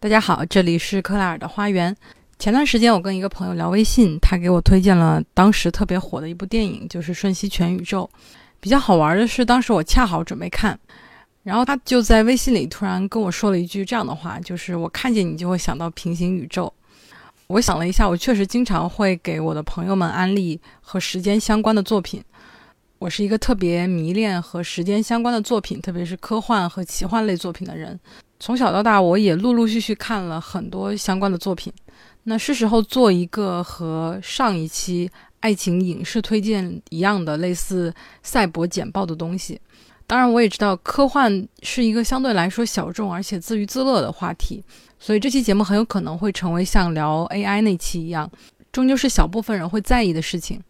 大家好，这里是克莱尔的花园。前段时间我跟一个朋友聊微信，他给我推荐了当时特别火的一部电影，就是《瞬息全宇宙》。比较好玩的是，当时我恰好准备看，然后他就在微信里突然跟我说了一句这样的话，就是我看见你就会想到平行宇宙。我想了一下，我确实经常会给我的朋友们安利和时间相关的作品。我是一个特别迷恋和时间相关的作品，特别是科幻和奇幻类作品的人。从小到大，我也陆陆续续看了很多相关的作品。那是时候做一个和上一期爱情影视推荐一样的类似赛博简报的东西。当然，我也知道科幻是一个相对来说小众而且自娱自乐的话题，所以这期节目很有可能会成为像聊 AI 那期一样，终究是小部分人会在意的事情。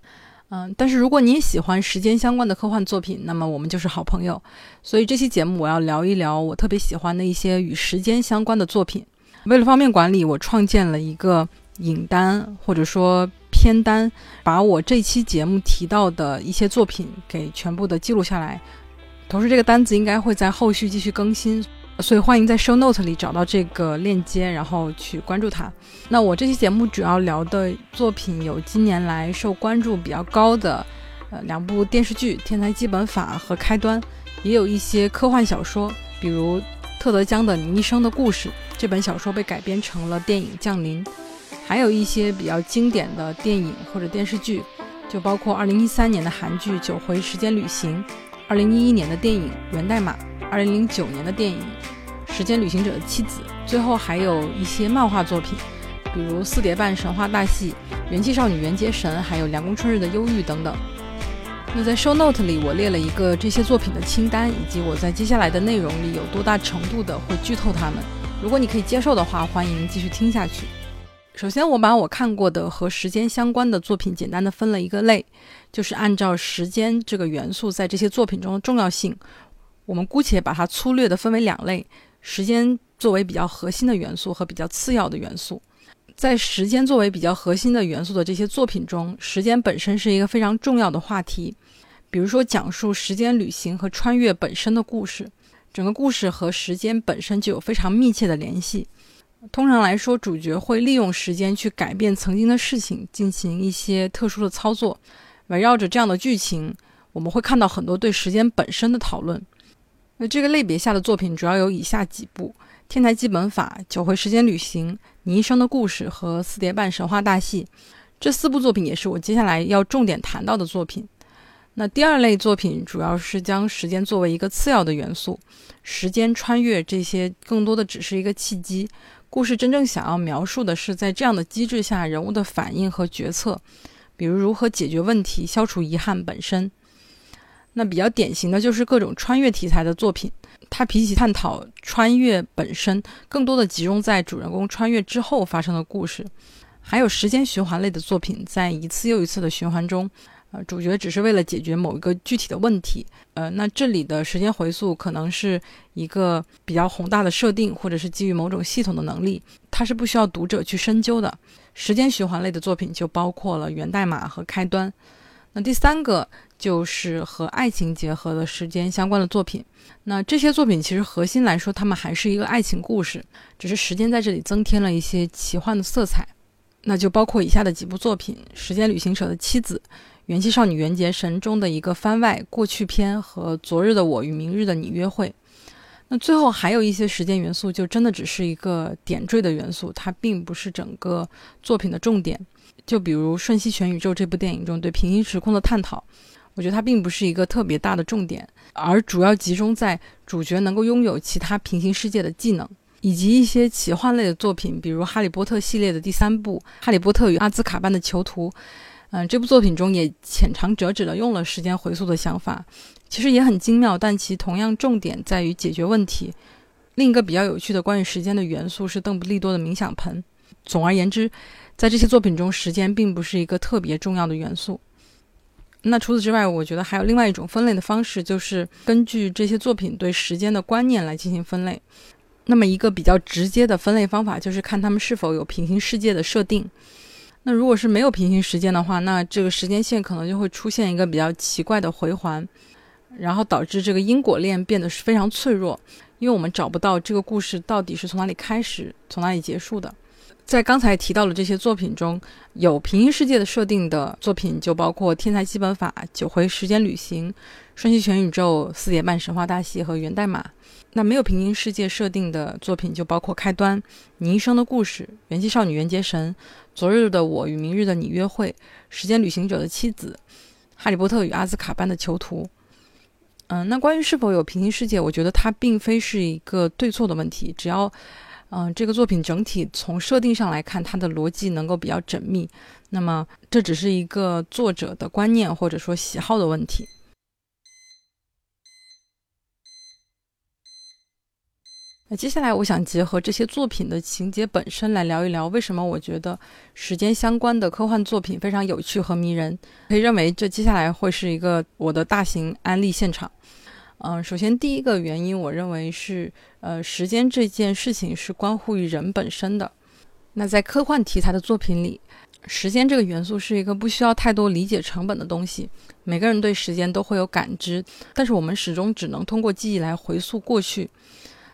嗯，但是如果你也喜欢时间相关的科幻作品，那么我们就是好朋友。所以这期节目我要聊一聊我特别喜欢的一些与时间相关的作品。为了方便管理，我创建了一个影单或者说片单，把我这期节目提到的一些作品给全部的记录下来。同时，这个单子应该会在后续继续更新。所以欢迎在 show note 里找到这个链接，然后去关注它。那我这期节目主要聊的作品有近年来受关注比较高的，呃，两部电视剧《天才基本法》和《开端》，也有一些科幻小说，比如特德·江的《你一生的故事》这本小说被改编成了电影《降临》，还有一些比较经典的电影或者电视剧，就包括2013年的韩剧《九回时间旅行》，2011年的电影《源代码》。二零零九年的电影《时间旅行者的妻子》，最后还有一些漫画作品，比如《四叠半神话大戏》《元气少女缘结神》，还有《凉宫春日的忧郁》等等。那在 show note 里，我列了一个这些作品的清单，以及我在接下来的内容里有多大程度的会剧透他们。如果你可以接受的话，欢迎继续听下去。首先，我把我看过的和时间相关的作品简单的分了一个类，就是按照时间这个元素在这些作品中的重要性。我们姑且把它粗略地分为两类：时间作为比较核心的元素和比较次要的元素。在时间作为比较核心的元素的这些作品中，时间本身是一个非常重要的话题。比如说，讲述时间旅行和穿越本身的故事，整个故事和时间本身就有非常密切的联系。通常来说，主角会利用时间去改变曾经的事情，进行一些特殊的操作。围绕着这样的剧情，我们会看到很多对时间本身的讨论。那这个类别下的作品主要有以下几部：《天台基本法》《九回时间旅行》《你一生的故事》和《四叠半神话大戏》。这四部作品也是我接下来要重点谈到的作品。那第二类作品主要是将时间作为一个次要的元素，时间穿越这些更多的只是一个契机。故事真正想要描述的是在这样的机制下人物的反应和决策，比如如何解决问题、消除遗憾本身。那比较典型的就是各种穿越题材的作品，它比起探讨穿越本身，更多的集中在主人公穿越之后发生的故事。还有时间循环类的作品，在一次又一次的循环中，呃，主角只是为了解决某一个具体的问题。呃，那这里的时间回溯可能是一个比较宏大的设定，或者是基于某种系统的能力，它是不需要读者去深究的。时间循环类的作品就包括了《源代码》和《开端》。那第三个。就是和爱情结合的时间相关的作品。那这些作品其实核心来说，他们还是一个爱情故事，只是时间在这里增添了一些奇幻的色彩。那就包括以下的几部作品：《时间旅行者的妻子》《元气少女缘结神》中的一个番外过去篇和《昨日的我与明日的你约会》。那最后还有一些时间元素，就真的只是一个点缀的元素，它并不是整个作品的重点。就比如《瞬息全宇宙》这部电影中对平行时空的探讨。我觉得它并不是一个特别大的重点，而主要集中在主角能够拥有其他平行世界的技能，以及一些奇幻类的作品，比如《哈利波特》系列的第三部《哈利波特与阿兹卡班的囚徒》。嗯，这部作品中也浅尝辄止地用了时间回溯的想法，其实也很精妙，但其同样重点在于解决问题。另一个比较有趣的关于时间的元素是邓布利多的冥想盆。总而言之，在这些作品中，时间并不是一个特别重要的元素。那除此之外，我觉得还有另外一种分类的方式，就是根据这些作品对时间的观念来进行分类。那么一个比较直接的分类方法，就是看他们是否有平行世界的设定。那如果是没有平行时间的话，那这个时间线可能就会出现一个比较奇怪的回环。然后导致这个因果链变得是非常脆弱，因为我们找不到这个故事到底是从哪里开始，从哪里结束的。在刚才提到的这些作品中，有平行世界的设定的作品就包括《天才基本法》《九回时间旅行》《瞬息全宇宙》《四点半神话大戏》和《源代码》。那没有平行世界设定的作品就包括《开端》《你一生的故事》《元气少女缘结神》《昨日的我与明日的你约会》《时间旅行者的妻子》《哈利波特与阿兹卡班的囚徒》。嗯，那关于是否有平行世界，我觉得它并非是一个对错的问题，只要。嗯，这个作品整体从设定上来看，它的逻辑能够比较缜密。那么，这只是一个作者的观念或者说喜好的问题。那接下来，我想结合这些作品的情节本身来聊一聊，为什么我觉得时间相关的科幻作品非常有趣和迷人。可以认为，这接下来会是一个我的大型安利现场。嗯，首先第一个原因，我认为是，呃，时间这件事情是关乎于人本身的。那在科幻题材的作品里，时间这个元素是一个不需要太多理解成本的东西。每个人对时间都会有感知，但是我们始终只能通过记忆来回溯过去。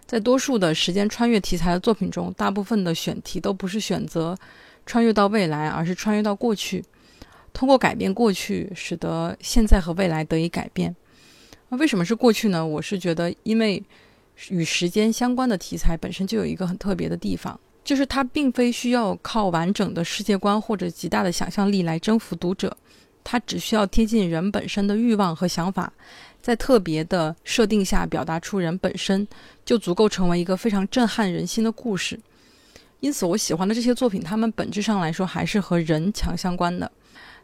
在多数的时间穿越题材的作品中，大部分的选题都不是选择穿越到未来，而是穿越到过去，通过改变过去，使得现在和未来得以改变。那为什么是过去呢？我是觉得，因为与时间相关的题材本身就有一个很特别的地方，就是它并非需要靠完整的世界观或者极大的想象力来征服读者，它只需要贴近人本身的欲望和想法，在特别的设定下表达出人本身，就足够成为一个非常震撼人心的故事。因此，我喜欢的这些作品，它们本质上来说还是和人强相关的。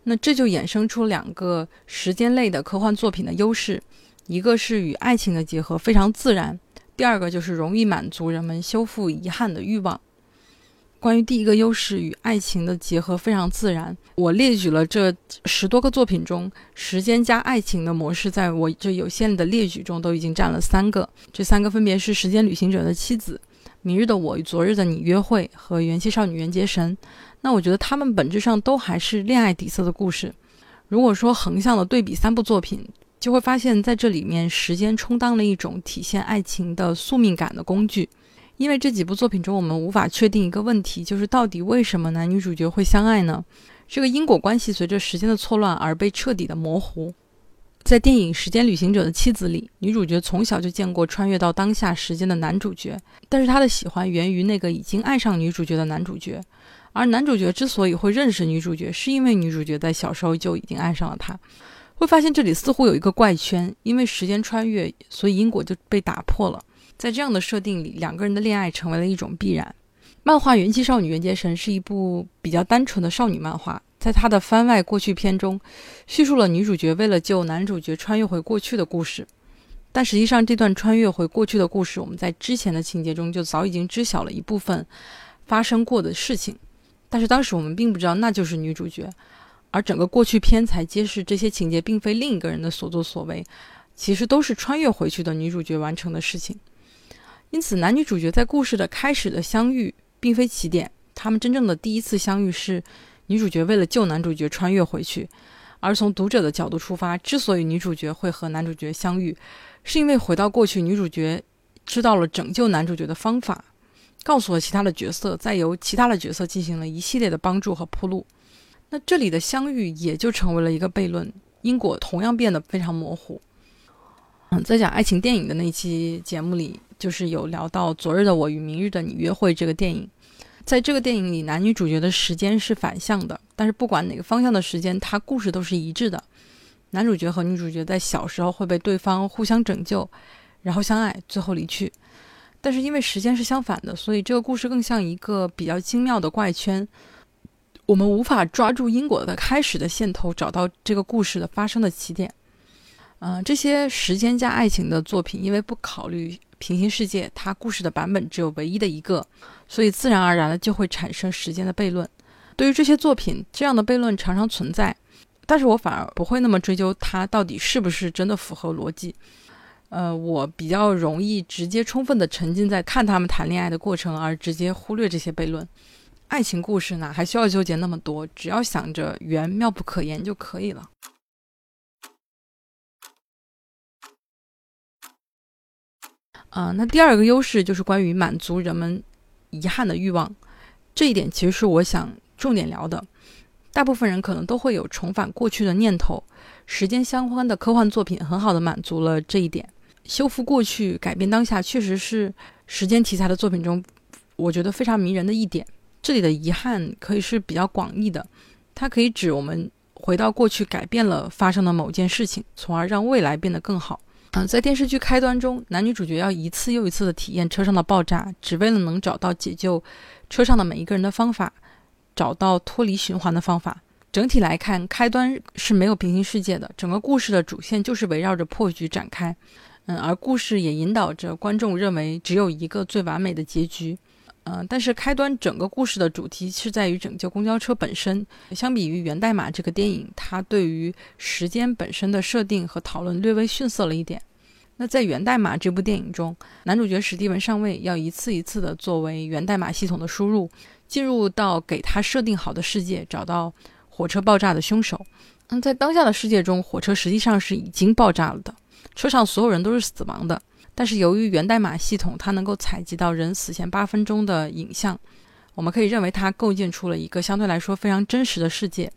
那这就衍生出两个时间类的科幻作品的优势。一个是与爱情的结合非常自然，第二个就是容易满足人们修复遗憾的欲望。关于第一个优势与爱情的结合非常自然，我列举了这十多个作品中，时间加爱情的模式，在我这有限的列举中都已经占了三个。这三个分别是《时间旅行者的妻子》、《明日的我与昨日的你约会》和《元气少女缘结神》。那我觉得他们本质上都还是恋爱底色的故事。如果说横向的对比三部作品，就会发现，在这里面，时间充当了一种体现爱情的宿命感的工具。因为这几部作品中，我们无法确定一个问题，就是到底为什么男女主角会相爱呢？这个因果关系随着时间的错乱而被彻底的模糊。在电影《时间旅行者的妻子》里，女主角从小就见过穿越到当下时间的男主角，但是她的喜欢源于那个已经爱上女主角的男主角。而男主角之所以会认识女主角，是因为女主角在小时候就已经爱上了他。会发现这里似乎有一个怪圈，因为时间穿越，所以因果就被打破了。在这样的设定里，两个人的恋爱成为了一种必然。漫画《元气少女缘结神》是一部比较单纯的少女漫画，在它的番外过去篇中，叙述了女主角为了救男主角穿越回过去的故事。但实际上，这段穿越回过去的故事，我们在之前的情节中就早已经知晓了一部分发生过的事情，但是当时我们并不知道那就是女主角。而整个过去篇才揭示，这些情节并非另一个人的所作所为，其实都是穿越回去的女主角完成的事情。因此，男女主角在故事的开始的相遇并非起点，他们真正的第一次相遇是女主角为了救男主角穿越回去。而从读者的角度出发，之所以女主角会和男主角相遇，是因为回到过去，女主角知道了拯救男主角的方法，告诉了其他的角色，再由其他的角色进行了一系列的帮助和铺路。那这里的相遇也就成为了一个悖论，因果同样变得非常模糊。嗯，在讲爱情电影的那期节目里，就是有聊到《昨日的我与明日的你约会》这个电影。在这个电影里，男女主角的时间是反向的，但是不管哪个方向的时间，它故事都是一致的。男主角和女主角在小时候会被对方互相拯救，然后相爱，最后离去。但是因为时间是相反的，所以这个故事更像一个比较精妙的怪圈。我们无法抓住因果的开始的线头，找到这个故事的发生的起点。嗯，这些时间加爱情的作品，因为不考虑平行世界，它故事的版本只有唯一的一个，所以自然而然的就会产生时间的悖论。对于这些作品，这样的悖论常常存在，但是我反而不会那么追究它到底是不是真的符合逻辑。呃，我比较容易直接充分的沉浸在看他们谈恋爱的过程，而直接忽略这些悖论。爱情故事哪还需要纠结那么多？只要想着缘妙不可言就可以了。啊，那第二个优势就是关于满足人们遗憾的欲望，这一点其实是我想重点聊的。大部分人可能都会有重返过去的念头，时间相关的科幻作品很好的满足了这一点。修复过去、改变当下，确实是时间题材的作品中，我觉得非常迷人的一点。这里的遗憾可以是比较广义的，它可以指我们回到过去改变了发生的某件事情，从而让未来变得更好。嗯，在电视剧开端中，男女主角要一次又一次的体验车上的爆炸，只为了能找到解救车上的每一个人的方法，找到脱离循环的方法。整体来看，开端是没有平行世界的，整个故事的主线就是围绕着破局展开。嗯，而故事也引导着观众认为只有一个最完美的结局。嗯，但是开端整个故事的主题是在于拯救公交车本身。相比于《源代码》这个电影，它对于时间本身的设定和讨论略微逊色了一点。那在《源代码》这部电影中，男主角史蒂文上尉要一次一次的作为源代码系统的输入，进入到给他设定好的世界，找到火车爆炸的凶手。嗯，在当下的世界中，火车实际上是已经爆炸了的，车上所有人都是死亡的。但是由于源代码系统，它能够采集到人死前八分钟的影像，我们可以认为它构建出了一个相对来说非常真实的世界。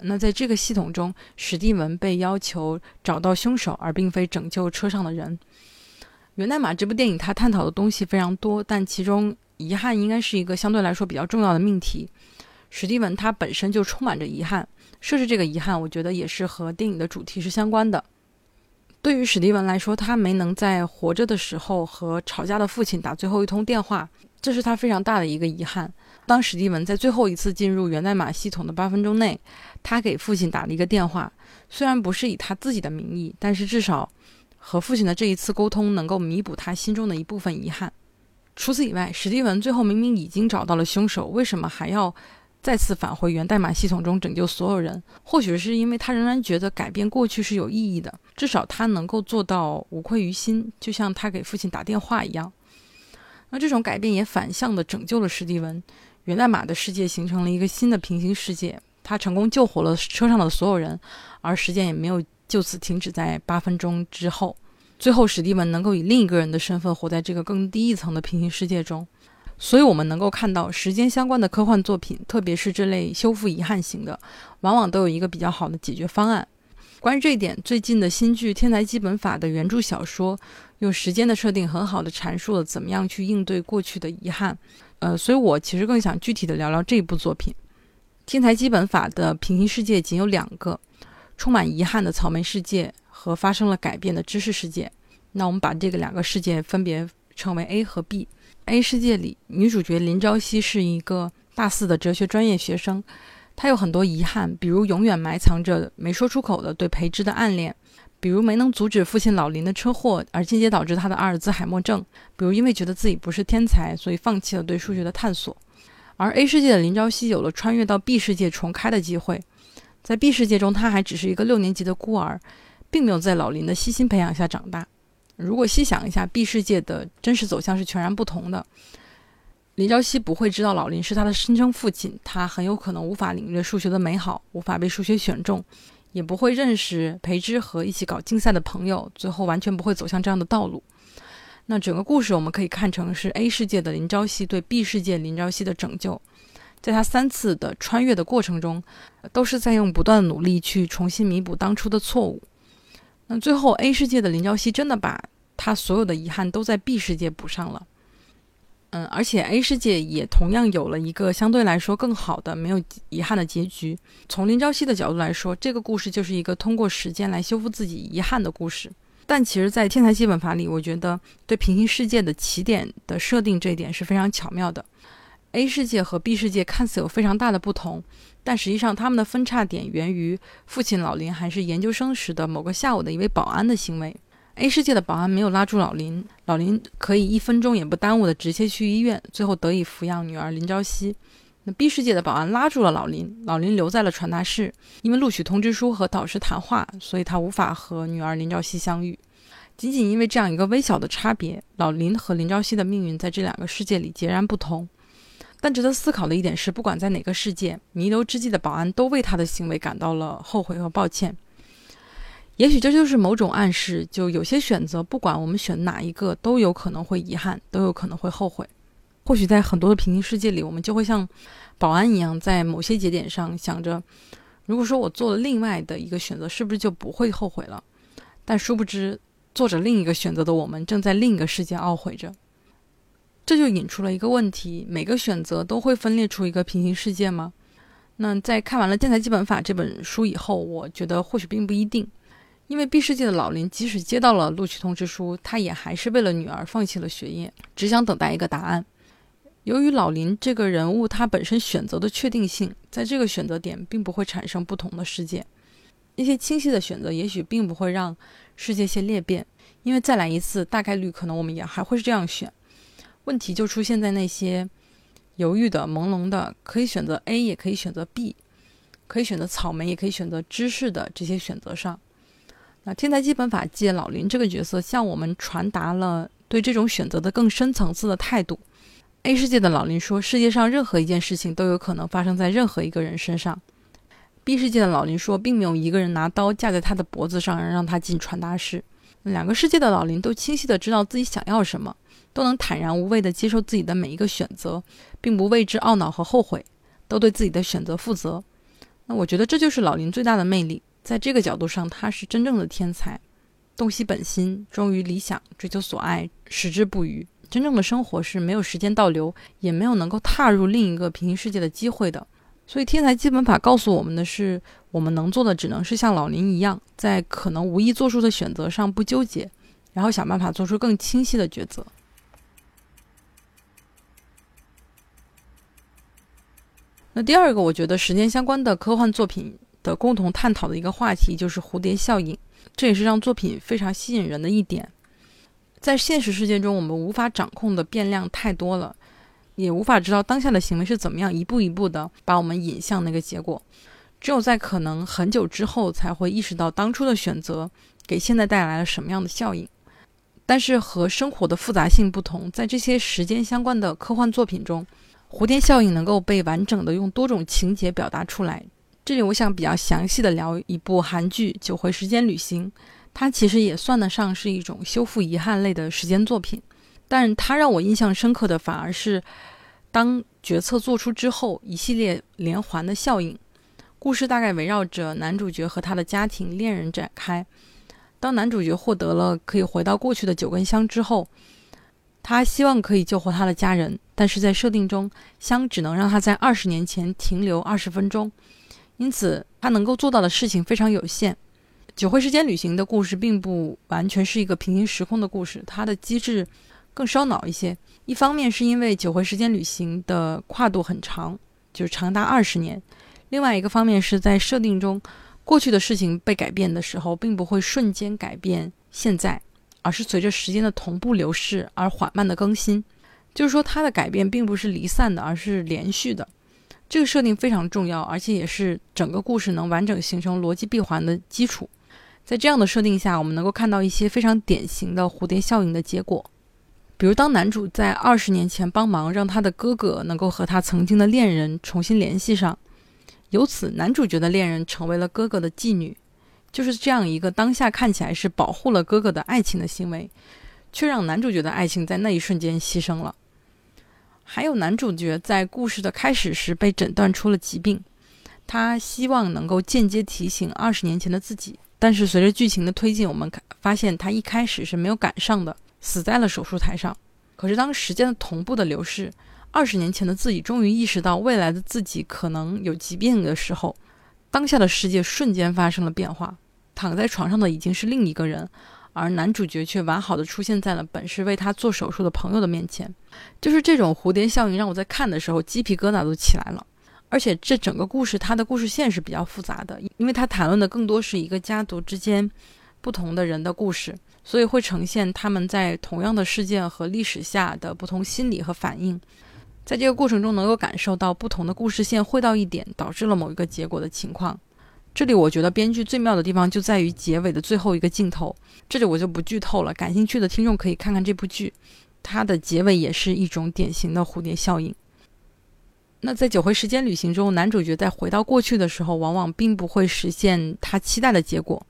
那在这个系统中，史蒂文被要求找到凶手，而并非拯救车上的人。源代码这部电影它探讨的东西非常多，但其中遗憾应该是一个相对来说比较重要的命题。史蒂文他本身就充满着遗憾，设置这个遗憾，我觉得也是和电影的主题是相关的。对于史蒂文来说，他没能在活着的时候和吵架的父亲打最后一通电话，这是他非常大的一个遗憾。当史蒂文在最后一次进入源代码系统的八分钟内，他给父亲打了一个电话，虽然不是以他自己的名义，但是至少和父亲的这一次沟通能够弥补他心中的一部分遗憾。除此以外，史蒂文最后明明已经找到了凶手，为什么还要？再次返回源代码系统中拯救所有人，或许是因为他仍然觉得改变过去是有意义的，至少他能够做到无愧于心，就像他给父亲打电话一样。那这种改变也反向的拯救了史蒂文，源代码的世界形成了一个新的平行世界，他成功救活了车上的所有人，而时间也没有就此停止在八分钟之后。最后，史蒂文能够以另一个人的身份活在这个更低一层的平行世界中。所以，我们能够看到，时间相关的科幻作品，特别是这类修复遗憾型的，往往都有一个比较好的解决方案。关于这一点，最近的新剧《天才基本法》的原著小说，用时间的设定很好的阐述了怎么样去应对过去的遗憾。呃，所以我其实更想具体的聊聊这部作品《天才基本法》的平行世界仅有两个：充满遗憾的草莓世界和发生了改变的知识世界。那我们把这个两个世界分别称为 A 和 B。A 世界里，女主角林朝夕是一个大四的哲学专业学生，她有很多遗憾，比如永远埋藏着没说出口的对培之的暗恋，比如没能阻止父亲老林的车祸而间接导致他的阿尔兹海默症，比如因为觉得自己不是天才，所以放弃了对数学的探索。而 A 世界的林朝夕有了穿越到 B 世界重开的机会，在 B 世界中，他还只是一个六年级的孤儿，并没有在老林的悉心培养下长大。如果细想一下，B 世界的真实走向是全然不同的。林朝夕不会知道老林是他的亲生父亲，他很有可能无法领略数学的美好，无法被数学选中，也不会认识裴之和一起搞竞赛的朋友，最后完全不会走向这样的道路。那整个故事我们可以看成是 A 世界的林朝夕对 B 世界林朝夕的拯救，在他三次的穿越的过程中，都是在用不断努力去重新弥补当初的错误。那最后，A 世界的林朝夕真的把他所有的遗憾都在 B 世界补上了。嗯，而且 A 世界也同样有了一个相对来说更好的、没有遗憾的结局。从林朝夕的角度来说，这个故事就是一个通过时间来修复自己遗憾的故事。但其实，在天才基本法里，我觉得对平行世界的起点的设定这一点是非常巧妙的。A 世界和 B 世界看似有非常大的不同。但实际上，他们的分叉点源于父亲老林还是研究生时的某个下午的一位保安的行为。A 世界的保安没有拉住老林，老林可以一分钟也不耽误的直接去医院，最后得以抚养女儿林朝夕。那 B 世界的保安拉住了老林，老林留在了传达室，因为录取通知书和导师谈话，所以他无法和女儿林朝夕相遇。仅仅因为这样一个微小的差别，老林和林朝夕的命运在这两个世界里截然不同。但值得思考的一点是，不管在哪个世界，弥留之际的保安都为他的行为感到了后悔和抱歉。也许这就是某种暗示，就有些选择，不管我们选哪一个，都有可能会遗憾，都有可能会后悔。或许在很多的平行世界里，我们就会像保安一样，在某些节点上想着，如果说我做了另外的一个选择，是不是就不会后悔了？但殊不知，做着另一个选择的我们，正在另一个世界懊悔着。这就引出了一个问题：每个选择都会分裂出一个平行世界吗？那在看完了《建材基本法》这本书以后，我觉得或许并不一定，因为 B 世界的老林即使接到了录取通知书，他也还是为了女儿放弃了学业，只想等待一个答案。由于老林这个人物他本身选择的确定性，在这个选择点并不会产生不同的世界。那些清晰的选择也许并不会让世界线裂变，因为再来一次，大概率可能我们也还会是这样选。问题就出现在那些犹豫的、朦胧的，可以选择 A 也可以选择 B，可以选择草莓也可以选择芝士的这些选择上。那天才基本法借老林这个角色向我们传达了对这种选择的更深层次的态度。A 世界的老林说：“世界上任何一件事情都有可能发生在任何一个人身上。”B 世界的老林说：“并没有一个人拿刀架在他的脖子上让他进传达室。”两个世界的老林都清晰的知道自己想要什么，都能坦然无畏地接受自己的每一个选择，并不为之懊恼和后悔，都对自己的选择负责。那我觉得这就是老林最大的魅力。在这个角度上，他是真正的天才，洞悉本心，忠于理想，追求所爱，矢志不渝。真正的生活是没有时间倒流，也没有能够踏入另一个平行世界的机会的。所以，天才基本法告诉我们的是，我们能做的只能是像老林一样，在可能无意做出的选择上不纠结，然后想办法做出更清晰的抉择。那第二个，我觉得时间相关的科幻作品的共同探讨的一个话题就是蝴蝶效应，这也是让作品非常吸引人的一点。在现实世界中，我们无法掌控的变量太多了，也无法知道当下的行为是怎么样一步一步的把我们引向那个结果。只有在可能很久之后，才会意识到当初的选择给现在带来了什么样的效应。但是和生活的复杂性不同，在这些时间相关的科幻作品中，蝴蝶效应能够被完整的用多种情节表达出来。这里我想比较详细的聊一部韩剧《九回时间旅行》。它其实也算得上是一种修复遗憾类的时间作品，但它让我印象深刻的反而是，当决策做出之后，一系列连环的效应。故事大概围绕着男主角和他的家庭、恋人展开。当男主角获得了可以回到过去的九根香之后，他希望可以救活他的家人，但是在设定中，香只能让他在二十年前停留二十分钟，因此他能够做到的事情非常有限。酒会时间旅行的故事并不完全是一个平行时空的故事，它的机制更烧脑一些。一方面是因为酒会时间旅行的跨度很长，就是长达二十年；另外一个方面是在设定中，过去的事情被改变的时候，并不会瞬间改变现在，而是随着时间的同步流逝而缓慢的更新。就是说，它的改变并不是离散的，而是连续的。这个设定非常重要，而且也是整个故事能完整形成逻辑闭环的基础。在这样的设定下，我们能够看到一些非常典型的蝴蝶效应的结果，比如当男主在二十年前帮忙让他的哥哥能够和他曾经的恋人重新联系上，由此男主角的恋人成为了哥哥的妓女，就是这样一个当下看起来是保护了哥哥的爱情的行为，却让男主角的爱情在那一瞬间牺牲了。还有男主角在故事的开始时被诊断出了疾病，他希望能够间接提醒二十年前的自己。但是随着剧情的推进，我们发现他一开始是没有赶上的，死在了手术台上。可是当时间的同步的流逝，二十年前的自己终于意识到未来的自己可能有疾病的时候，当下的世界瞬间发生了变化。躺在床上的已经是另一个人，而男主角却完好的出现在了本是为他做手术的朋友的面前。就是这种蝴蝶效应，让我在看的时候鸡皮疙瘩都起来了。而且这整个故事，它的故事线是比较复杂的，因为它谈论的更多是一个家族之间不同的人的故事，所以会呈现他们在同样的事件和历史下的不同心理和反应。在这个过程中，能够感受到不同的故事线汇到一点，导致了某一个结果的情况。这里我觉得编剧最妙的地方就在于结尾的最后一个镜头，这里我就不剧透了，感兴趣的听众可以看看这部剧，它的结尾也是一种典型的蝴蝶效应。那在九回时间旅行中，男主角在回到过去的时候，往往并不会实现他期待的结果。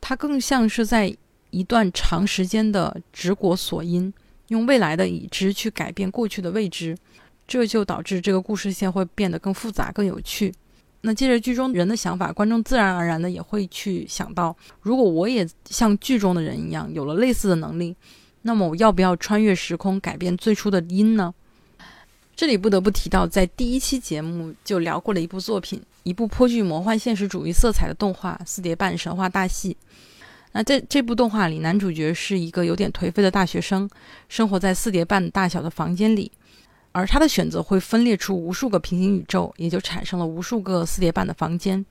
它更像是在一段长时间的执果索因，用未来的已知去改变过去的未知，这就导致这个故事线会变得更复杂、更有趣。那借着剧中人的想法，观众自然而然的也会去想到，如果我也像剧中的人一样有了类似的能力，那么我要不要穿越时空改变最初的因呢？这里不得不提到，在第一期节目就聊过了一部作品，一部颇具魔幻现实主义色彩的动画《四叠半神话大戏》。那在这部动画里，男主角是一个有点颓废的大学生，生活在四叠半大小的房间里，而他的选择会分裂出无数个平行宇宙，也就产生了无数个四叠半的房间。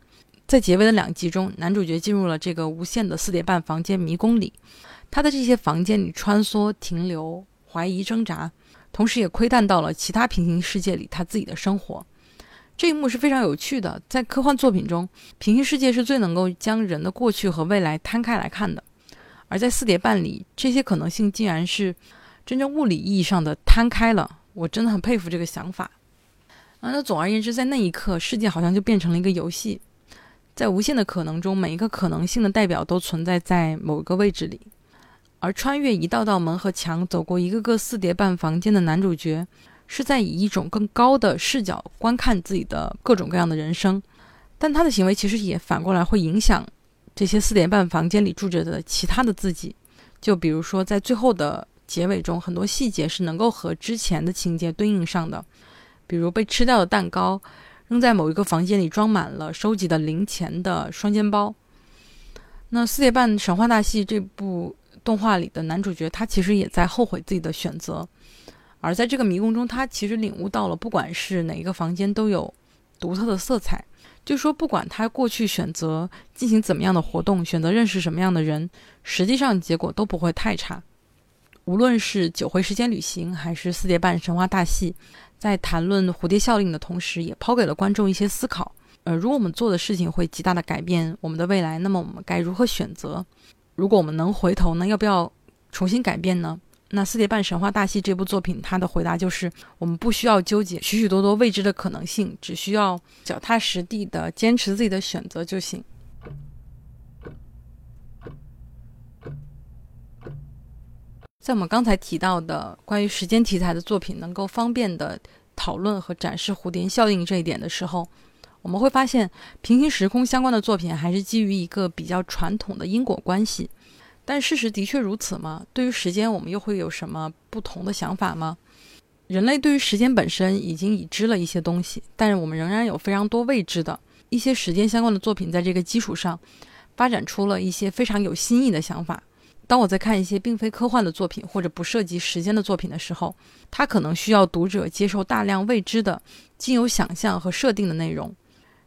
在结尾的两集中，男主角进入了这个无限的四叠半房间迷宫里，他在这些房间里穿梭、停留、怀疑、挣扎。同时，也窥探到了其他平行世界里他自己的生活。这一幕是非常有趣的。在科幻作品中，平行世界是最能够将人的过去和未来摊开来看的；而在四叠半里，这些可能性竟然是真正物理意义上的摊开了。我真的很佩服这个想法。啊，那总而言之，在那一刻，世界好像就变成了一个游戏，在无限的可能中，每一个可能性的代表都存在在某个位置里。而穿越一道道门和墙，走过一个个四叠半房间的男主角，是在以一种更高的视角观看自己的各种各样的人生。但他的行为其实也反过来会影响这些四叠半房间里住着的其他的自己。就比如说，在最后的结尾中，很多细节是能够和之前的情节对应上的，比如被吃掉的蛋糕，扔在某一个房间里装满了收集的零钱的双肩包。那《四点半神话大戏》这部。动画里的男主角，他其实也在后悔自己的选择，而在这个迷宫中，他其实领悟到了，不管是哪一个房间都有独特的色彩。就说，不管他过去选择进行怎么样的活动，选择认识什么样的人，实际上结果都不会太差。无论是九回时间旅行，还是四叠半神话大戏，在谈论蝴蝶效应的同时，也抛给了观众一些思考。呃，如果我们做的事情会极大的改变我们的未来，那么我们该如何选择？如果我们能回头呢？要不要重新改变呢？那《四叠半神话大戏》这部作品，它的回答就是：我们不需要纠结许许多多未知的可能性，只需要脚踏实地的坚持自己的选择就行。在我们刚才提到的关于时间题材的作品，能够方便的讨论和展示蝴蝶效应这一点的时候。我们会发现，平行时空相关的作品还是基于一个比较传统的因果关系。但事实的确如此吗？对于时间，我们又会有什么不同的想法吗？人类对于时间本身已经已知了一些东西，但是我们仍然有非常多未知的一些时间相关的作品，在这个基础上发展出了一些非常有新意的想法。当我在看一些并非科幻的作品或者不涉及时间的作品的时候，它可能需要读者接受大量未知的、经由想象和设定的内容。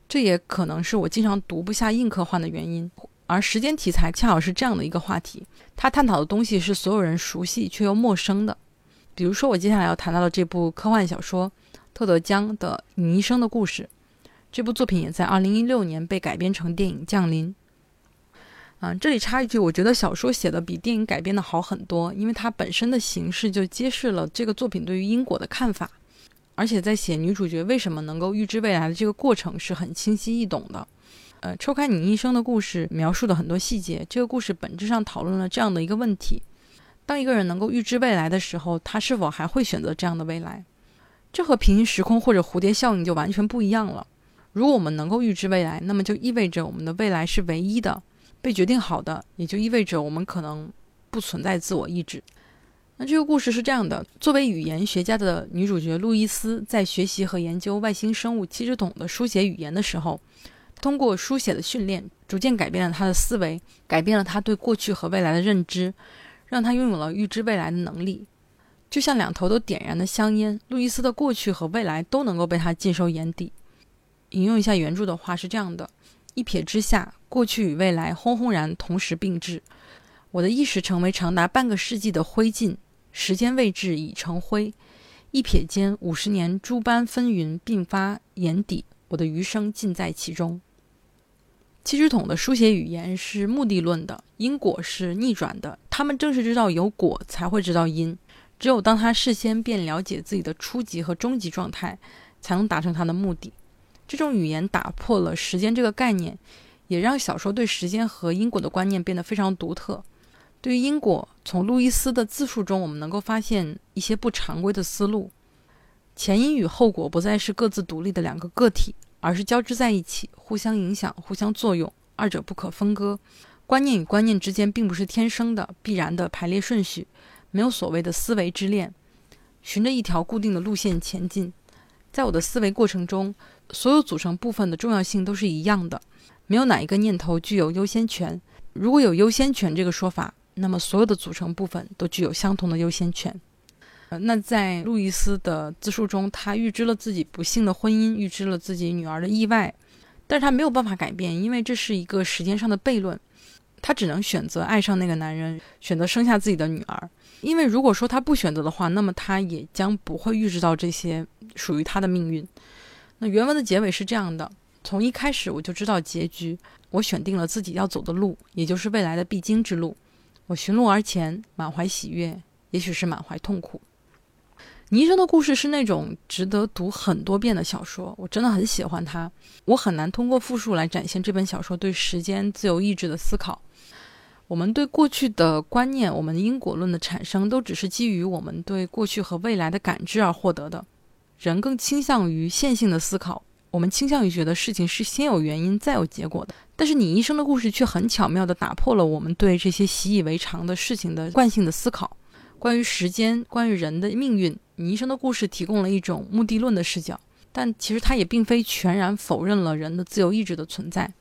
这也可能是我经常读不下硬科幻的原因，而时间题材恰好是这样的一个话题，它探讨的东西是所有人熟悉却又陌生的。比如说，我接下来要谈到的这部科幻小说《特德·江的女医生的故事》，这部作品也在2016年被改编成电影《降临》。嗯，这里插一句，我觉得小说写的比电影改编的好很多，因为它本身的形式就揭示了这个作品对于因果的看法。而且在写女主角为什么能够预知未来的这个过程是很清晰易懂的。呃，抽开你一生的故事描述的很多细节，这个故事本质上讨论了这样的一个问题：当一个人能够预知未来的时候，他是否还会选择这样的未来？这和平行时空或者蝴蝶效应就完全不一样了。如果我们能够预知未来，那么就意味着我们的未来是唯一的、被决定好的，也就意味着我们可能不存在自我意志。那这个故事是这样的：作为语言学家的女主角路易斯，在学习和研究外星生物七只桶的书写语言的时候，通过书写的训练，逐渐改变了她的思维，改变了她对过去和未来的认知，让她拥有了预知未来的能力。就像两头都点燃的香烟，路易斯的过去和未来都能够被她尽收眼底。引用一下原著的话是这样的：一瞥之下，过去与未来轰轰然同时并至，我的意识成为长达半个世纪的灰烬。时间位置已成灰，一瞥间，五十年诸般纷纭并发眼底，我的余生尽在其中。七只桶的书写语言是目的论的，因果是逆转的。他们正是知道有果，才会知道因。只有当他事先便了解自己的初级和终极状态，才能达成他的目的。这种语言打破了时间这个概念，也让小说对时间和因果的观念变得非常独特。对于因果，从路易斯的自述中，我们能够发现一些不常规的思路。前因与后果不再是各自独立的两个个体，而是交织在一起，互相影响、互相作用，二者不可分割。观念与观念之间并不是天生的、必然的排列顺序，没有所谓的思维之链，循着一条固定的路线前进。在我的思维过程中，所有组成部分的重要性都是一样的，没有哪一个念头具有优先权。如果有优先权这个说法，那么所有的组成部分都具有相同的优先权。呃，那在路易斯的自述中，他预知了自己不幸的婚姻，预知了自己女儿的意外，但是他没有办法改变，因为这是一个时间上的悖论。他只能选择爱上那个男人，选择生下自己的女儿。因为如果说他不选择的话，那么他也将不会预知到这些属于他的命运。那原文的结尾是这样的：从一开始我就知道结局，我选定了自己要走的路，也就是未来的必经之路。我寻路而前，满怀喜悦，也许是满怀痛苦。倪生的故事是那种值得读很多遍的小说，我真的很喜欢它。我很难通过复述来展现这本小说对时间、自由意志的思考。我们对过去的观念，我们因果论的产生，都只是基于我们对过去和未来的感知而获得的。人更倾向于线性的思考，我们倾向于觉得事情是先有原因再有结果的。但是你一生的故事却很巧妙地打破了我们对这些习以为常的事情的惯性的思考。关于时间，关于人的命运，你一生的故事提供了一种目的论的视角，但其实它也并非全然否认了人的自由意志的存在。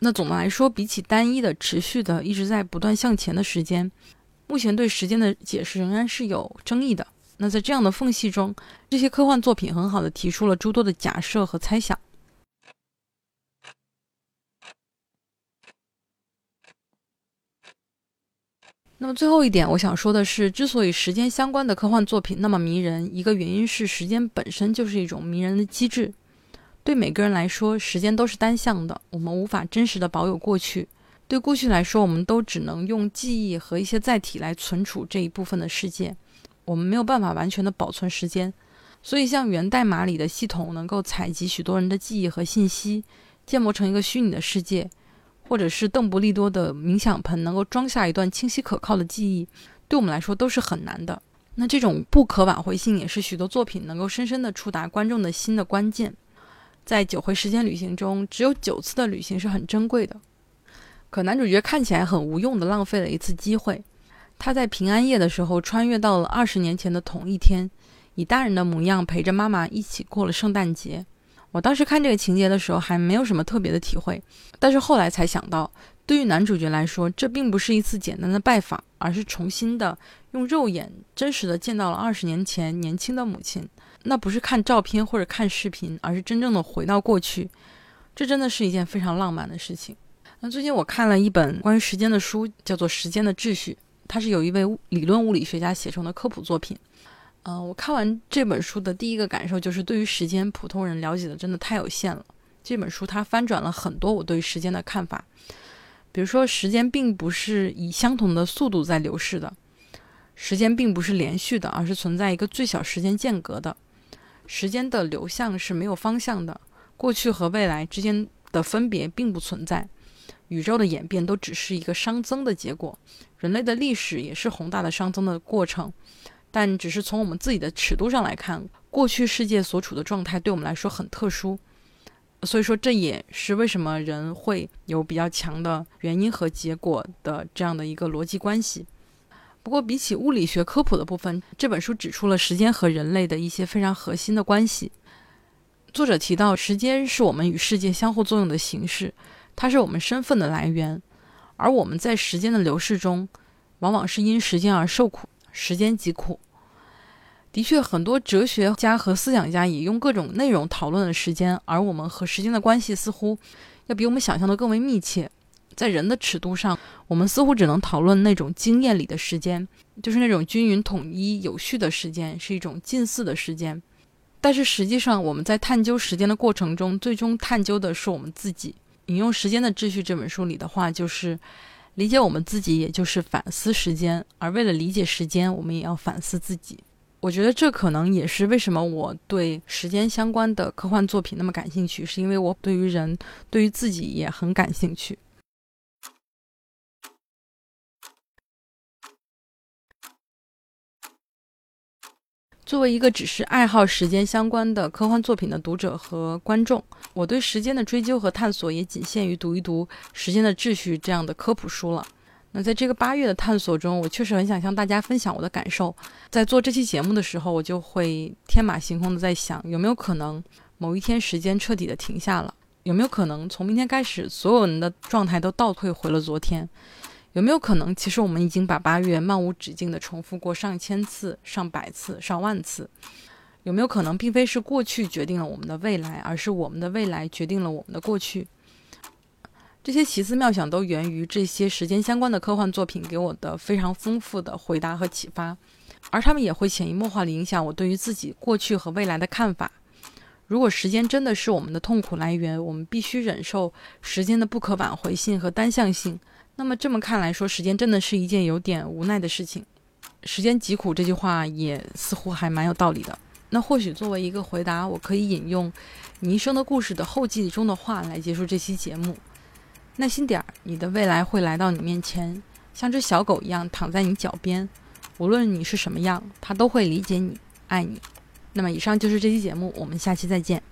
那总的来说，比起单一的、持续的、一直在不断向前的时间，目前对时间的解释仍然是有争议的。那在这样的缝隙中，这些科幻作品很好的提出了诸多的假设和猜想。那么最后一点，我想说的是，之所以时间相关的科幻作品那么迷人，一个原因是时间本身就是一种迷人的机制。对每个人来说，时间都是单向的，我们无法真实的保有过去。对过去来说，我们都只能用记忆和一些载体来存储这一部分的世界，我们没有办法完全的保存时间。所以，像源代码里的系统能够采集许多人的记忆和信息，建模成一个虚拟的世界，或者是邓布利多的冥想盆能够装下一段清晰可靠的记忆，对我们来说都是很难的。那这种不可挽回性，也是许多作品能够深深的触达观众的心的关键。在九回时间旅行中，只有九次的旅行是很珍贵的。可男主角看起来很无用的浪费了一次机会。他在平安夜的时候穿越到了二十年前的同一天，以大人的模样陪着妈妈一起过了圣诞节。我当时看这个情节的时候还没有什么特别的体会，但是后来才想到，对于男主角来说，这并不是一次简单的拜访，而是重新的用肉眼真实的见到了二十年前年轻的母亲。那不是看照片或者看视频，而是真正的回到过去，这真的是一件非常浪漫的事情。那最近我看了一本关于时间的书，叫做《时间的秩序》，它是有一位理论物理学家写成的科普作品。嗯，我看完这本书的第一个感受就是，对于时间，普通人了解的真的太有限了。这本书它翻转了很多我对时间的看法，比如说，时间并不是以相同的速度在流逝的，时间并不是连续的，而是存在一个最小时间间隔的。时间的流向是没有方向的，过去和未来之间的分别并不存在，宇宙的演变都只是一个熵增的结果，人类的历史也是宏大的熵增的过程，但只是从我们自己的尺度上来看，过去世界所处的状态对我们来说很特殊，所以说这也是为什么人会有比较强的原因和结果的这样的一个逻辑关系。不过，比起物理学科普的部分，这本书指出了时间和人类的一些非常核心的关系。作者提到，时间是我们与世界相互作用的形式，它是我们身份的来源，而我们在时间的流逝中，往往是因时间而受苦，时间即苦。的确，很多哲学家和思想家也用各种内容讨论了时间，而我们和时间的关系似乎要比我们想象的更为密切。在人的尺度上，我们似乎只能讨论那种经验里的时间，就是那种均匀、统一、有序的时间，是一种近似的时间。但是实际上，我们在探究时间的过程中，最终探究的是我们自己。引用《时间的秩序》这本书里的话，就是理解我们自己，也就是反思时间。而为了理解时间，我们也要反思自己。我觉得这可能也是为什么我对时间相关的科幻作品那么感兴趣，是因为我对于人、对于自己也很感兴趣。作为一个只是爱好时间相关的科幻作品的读者和观众，我对时间的追究和探索也仅限于读一读《时间的秩序》这样的科普书了。那在这个八月的探索中，我确实很想向大家分享我的感受。在做这期节目的时候，我就会天马行空的在想，有没有可能某一天时间彻底的停下了？有没有可能从明天开始，所有人的状态都倒退回了昨天？有没有可能，其实我们已经把八月漫无止境的重复过上千次、上百次、上万次？有没有可能，并非是过去决定了我们的未来，而是我们的未来决定了我们的过去？这些奇思妙想都源于这些时间相关的科幻作品给我的非常丰富的回答和启发，而他们也会潜移默化地影响我对于自己过去和未来的看法。如果时间真的是我们的痛苦来源，我们必须忍受时间的不可挽回性和单向性，那么这么看来说，时间真的是一件有点无奈的事情。时间疾苦这句话也似乎还蛮有道理的。那或许作为一个回答，我可以引用《你一生的故事》的后记中的话来结束这期节目。耐心点儿，你的未来会来到你面前，像只小狗一样躺在你脚边。无论你是什么样，它都会理解你，爱你。那么，以上就是这期节目，我们下期再见。